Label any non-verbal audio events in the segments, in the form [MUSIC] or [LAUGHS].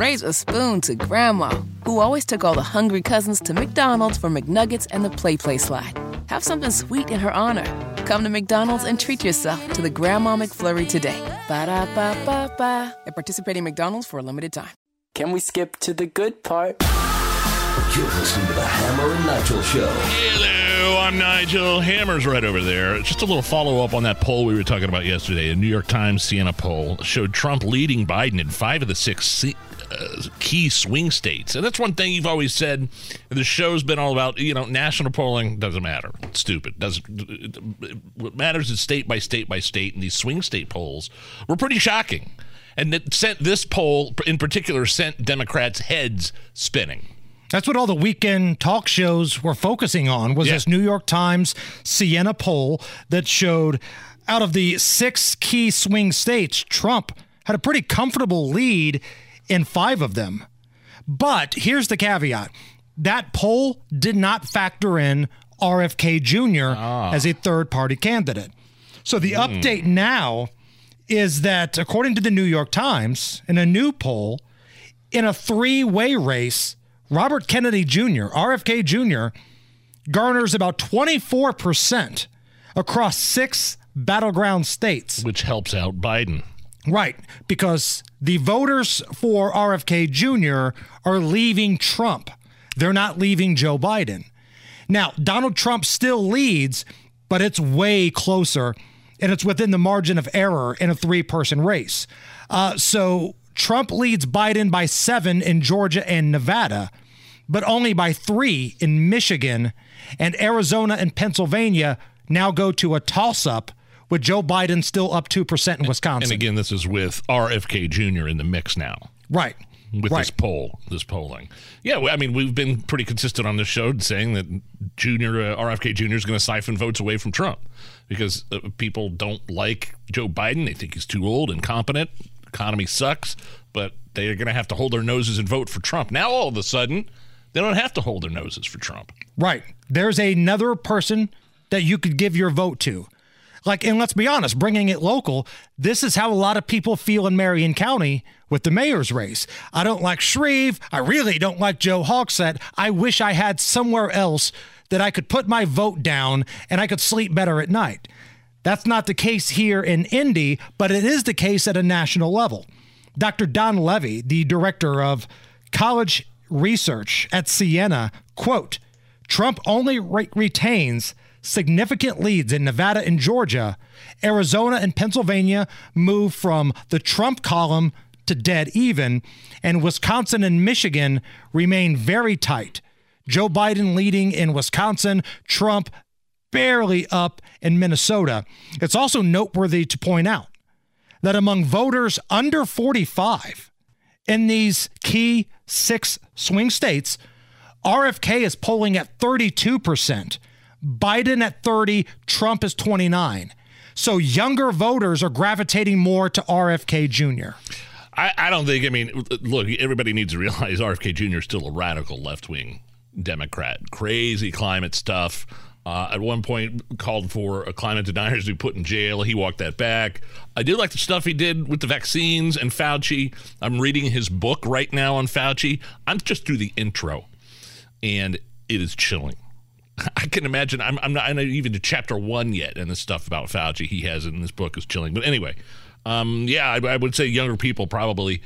raise a spoon to Grandma, who always took all the hungry cousins to McDonald's for McNuggets and the PlayPlace slide. Have something sweet in her honor. Come to McDonald's and treat yourself to the Grandma McFlurry today. Ba da ba ba ba. At participating McDonald's for a limited time. Can we skip to the good part? You're listening to the Hammer and Nigel Show. Hello, I'm Nigel. Hammer's right over there. Just a little follow up on that poll we were talking about yesterday. A New York Times Siena poll showed Trump leading Biden in five of the six uh, key swing states. And that's one thing you've always said. The show's been all about, you know, national polling doesn't matter. It's stupid. Doesn't what matters is state by state by state. And these swing state polls were pretty shocking. And it sent this poll in particular sent Democrats' heads spinning. That's what all the weekend talk shows were focusing on was yeah. this New York Times Siena poll that showed out of the six key swing states, Trump had a pretty comfortable lead in five of them. But here's the caveat. That poll did not factor in RFK Jr. Ah. as a third party candidate. So the mm. update now is that according to the New York Times, in a new poll, in a three way race, Robert Kennedy Jr., RFK Jr., garners about 24% across six battleground states. Which helps out Biden. Right, because the voters for RFK Jr. are leaving Trump. They're not leaving Joe Biden. Now, Donald Trump still leads, but it's way closer and it's within the margin of error in a three person race. Uh, so Trump leads Biden by seven in Georgia and Nevada, but only by three in Michigan. And Arizona and Pennsylvania now go to a toss up with Joe Biden still up 2% in Wisconsin. And again, this is with RFK Jr. in the mix now. Right. With right. this poll, this polling. Yeah, I mean, we've been pretty consistent on this show saying that Junior, uh, RFK Jr. is going to siphon votes away from Trump because uh, people don't like Joe Biden. They think he's too old, incompetent, economy sucks, but they are going to have to hold their noses and vote for Trump. Now, all of a sudden, they don't have to hold their noses for Trump. Right. There's another person that you could give your vote to. Like, and let's be honest, bringing it local, this is how a lot of people feel in Marion County with the mayor's race. I don't like Shreve. I really don't like Joe Hogsett. I wish I had somewhere else that I could put my vote down and I could sleep better at night. That's not the case here in Indy, but it is the case at a national level. Dr. Don Levy, the director of college research at Siena, quote, Trump only re- retains significant leads in Nevada and Georgia. Arizona and Pennsylvania move from the Trump column to dead even, and Wisconsin and Michigan remain very tight. Joe Biden leading in Wisconsin, Trump barely up in Minnesota. It's also noteworthy to point out that among voters under 45 in these key six swing states, RFK is polling at 32%, Biden at 30, Trump is 29. So younger voters are gravitating more to RFK Jr. I, I don't think, I mean, look, everybody needs to realize RFK Jr. is still a radical left wing Democrat. Crazy climate stuff. Uh, at one point, called for a climate deniers to be put in jail. He walked that back. I did like the stuff he did with the vaccines and Fauci. I'm reading his book right now on Fauci. I'm just through the intro, and it is chilling. I can imagine. I'm, I'm not I'm not even to chapter one yet, and the stuff about Fauci he has in this book is chilling. But anyway, um, yeah, I, I, would say younger people probably.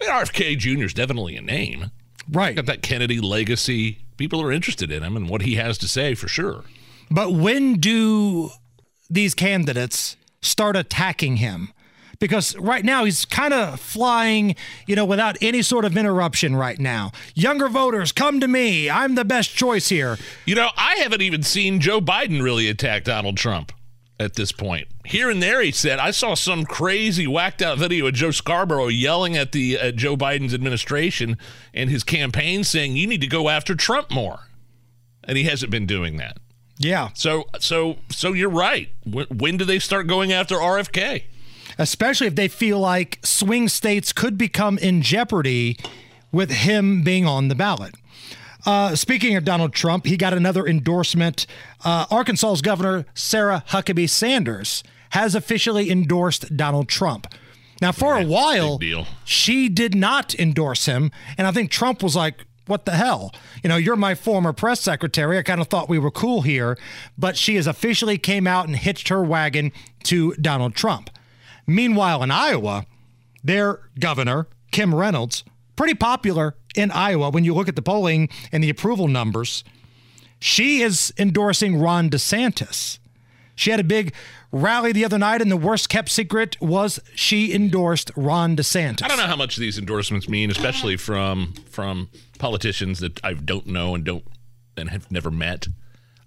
I mean, RFK Jr. is definitely a name. Right. Got that Kennedy legacy. People are interested in him and what he has to say for sure. But when do these candidates start attacking him? Because right now he's kind of flying, you know, without any sort of interruption right now. Younger voters, come to me. I'm the best choice here. You know, I haven't even seen Joe Biden really attack Donald Trump at this point. Here and there, he said, I saw some crazy whacked out video of Joe Scarborough yelling at the uh, Joe Biden's administration and his campaign saying, you need to go after Trump more. And he hasn't been doing that. Yeah. So, so, so you're right. When, when do they start going after RFK? Especially if they feel like swing states could become in jeopardy with him being on the ballot. Uh, speaking of Donald Trump, he got another endorsement. Uh, Arkansas's Governor Sarah Huckabee Sanders has officially endorsed Donald Trump. Now, for a while, she did not endorse him. And I think Trump was like, what the hell? You know, you're my former press secretary. I kind of thought we were cool here. But she has officially came out and hitched her wagon to Donald Trump. Meanwhile, in Iowa, their governor, Kim Reynolds, pretty popular in Iowa when you look at the polling and the approval numbers. She is endorsing Ron DeSantis. She had a big rally the other night, and the worst kept secret was she endorsed Ron DeSantis. I don't know how much these endorsements mean, especially from from politicians that I don't know and don't and have never met.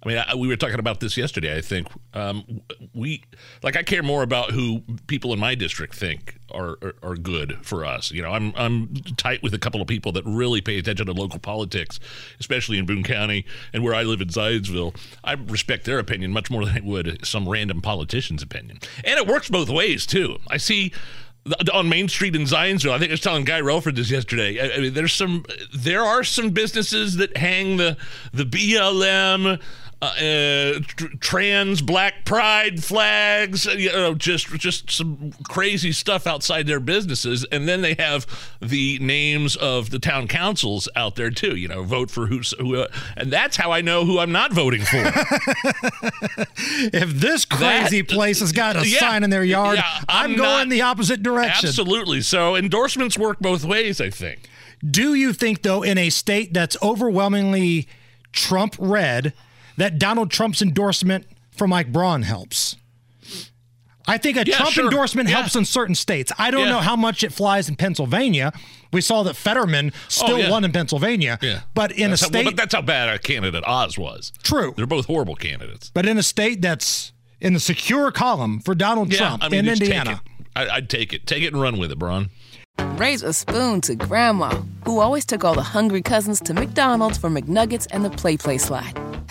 I mean, I, we were talking about this yesterday. I think um, we like I care more about who people in my district think are, are, are good for us. You know, I'm I'm tight with a couple of people that really pay attention to local politics, especially in Boone County and where I live in Zionsville. I respect their opinion much more than I would some random politician's opinion, and it works both ways too. I see on Main Street in Zionsville. I think I was telling Guy Relford this yesterday. I, I mean, there's some, there are some businesses that hang the the BLM uh, uh, tr- trans black pride flags, uh, you know, just just some crazy stuff outside their businesses, and then they have the names of the town councils out there too. You know, vote for who's who, uh, and that's how I know who I'm not voting for. [LAUGHS] if this crazy That- place has got a Yeah. sign in their yard, Yeah, I'm, I'm going not- the opposite direction. Absolutely. So endorsements work both ways. I think. Do you think, though, in a state that's overwhelmingly Trump red, that Donald Trump's endorsement for Mike Braun helps? I think a Yeah, Trump sure. endorsement Yeah. helps in certain states. I don't Yeah. know how much it flies in Pennsylvania. We saw that Fetterman oh, still Oh, yeah. won in Pennsylvania. Yeah. But in That's a how- state, well, but that's how bad a candidate Oz was. True. They're both horrible candidates. but in a state that's in the secure column for Donald Trump I mean, in just take Indiana. I, I'd take it. Take it and run with it, Braun. Raise a spoon to Grandma, who always took all the hungry cousins to McDonald's for McNuggets and the PlayPlace slide.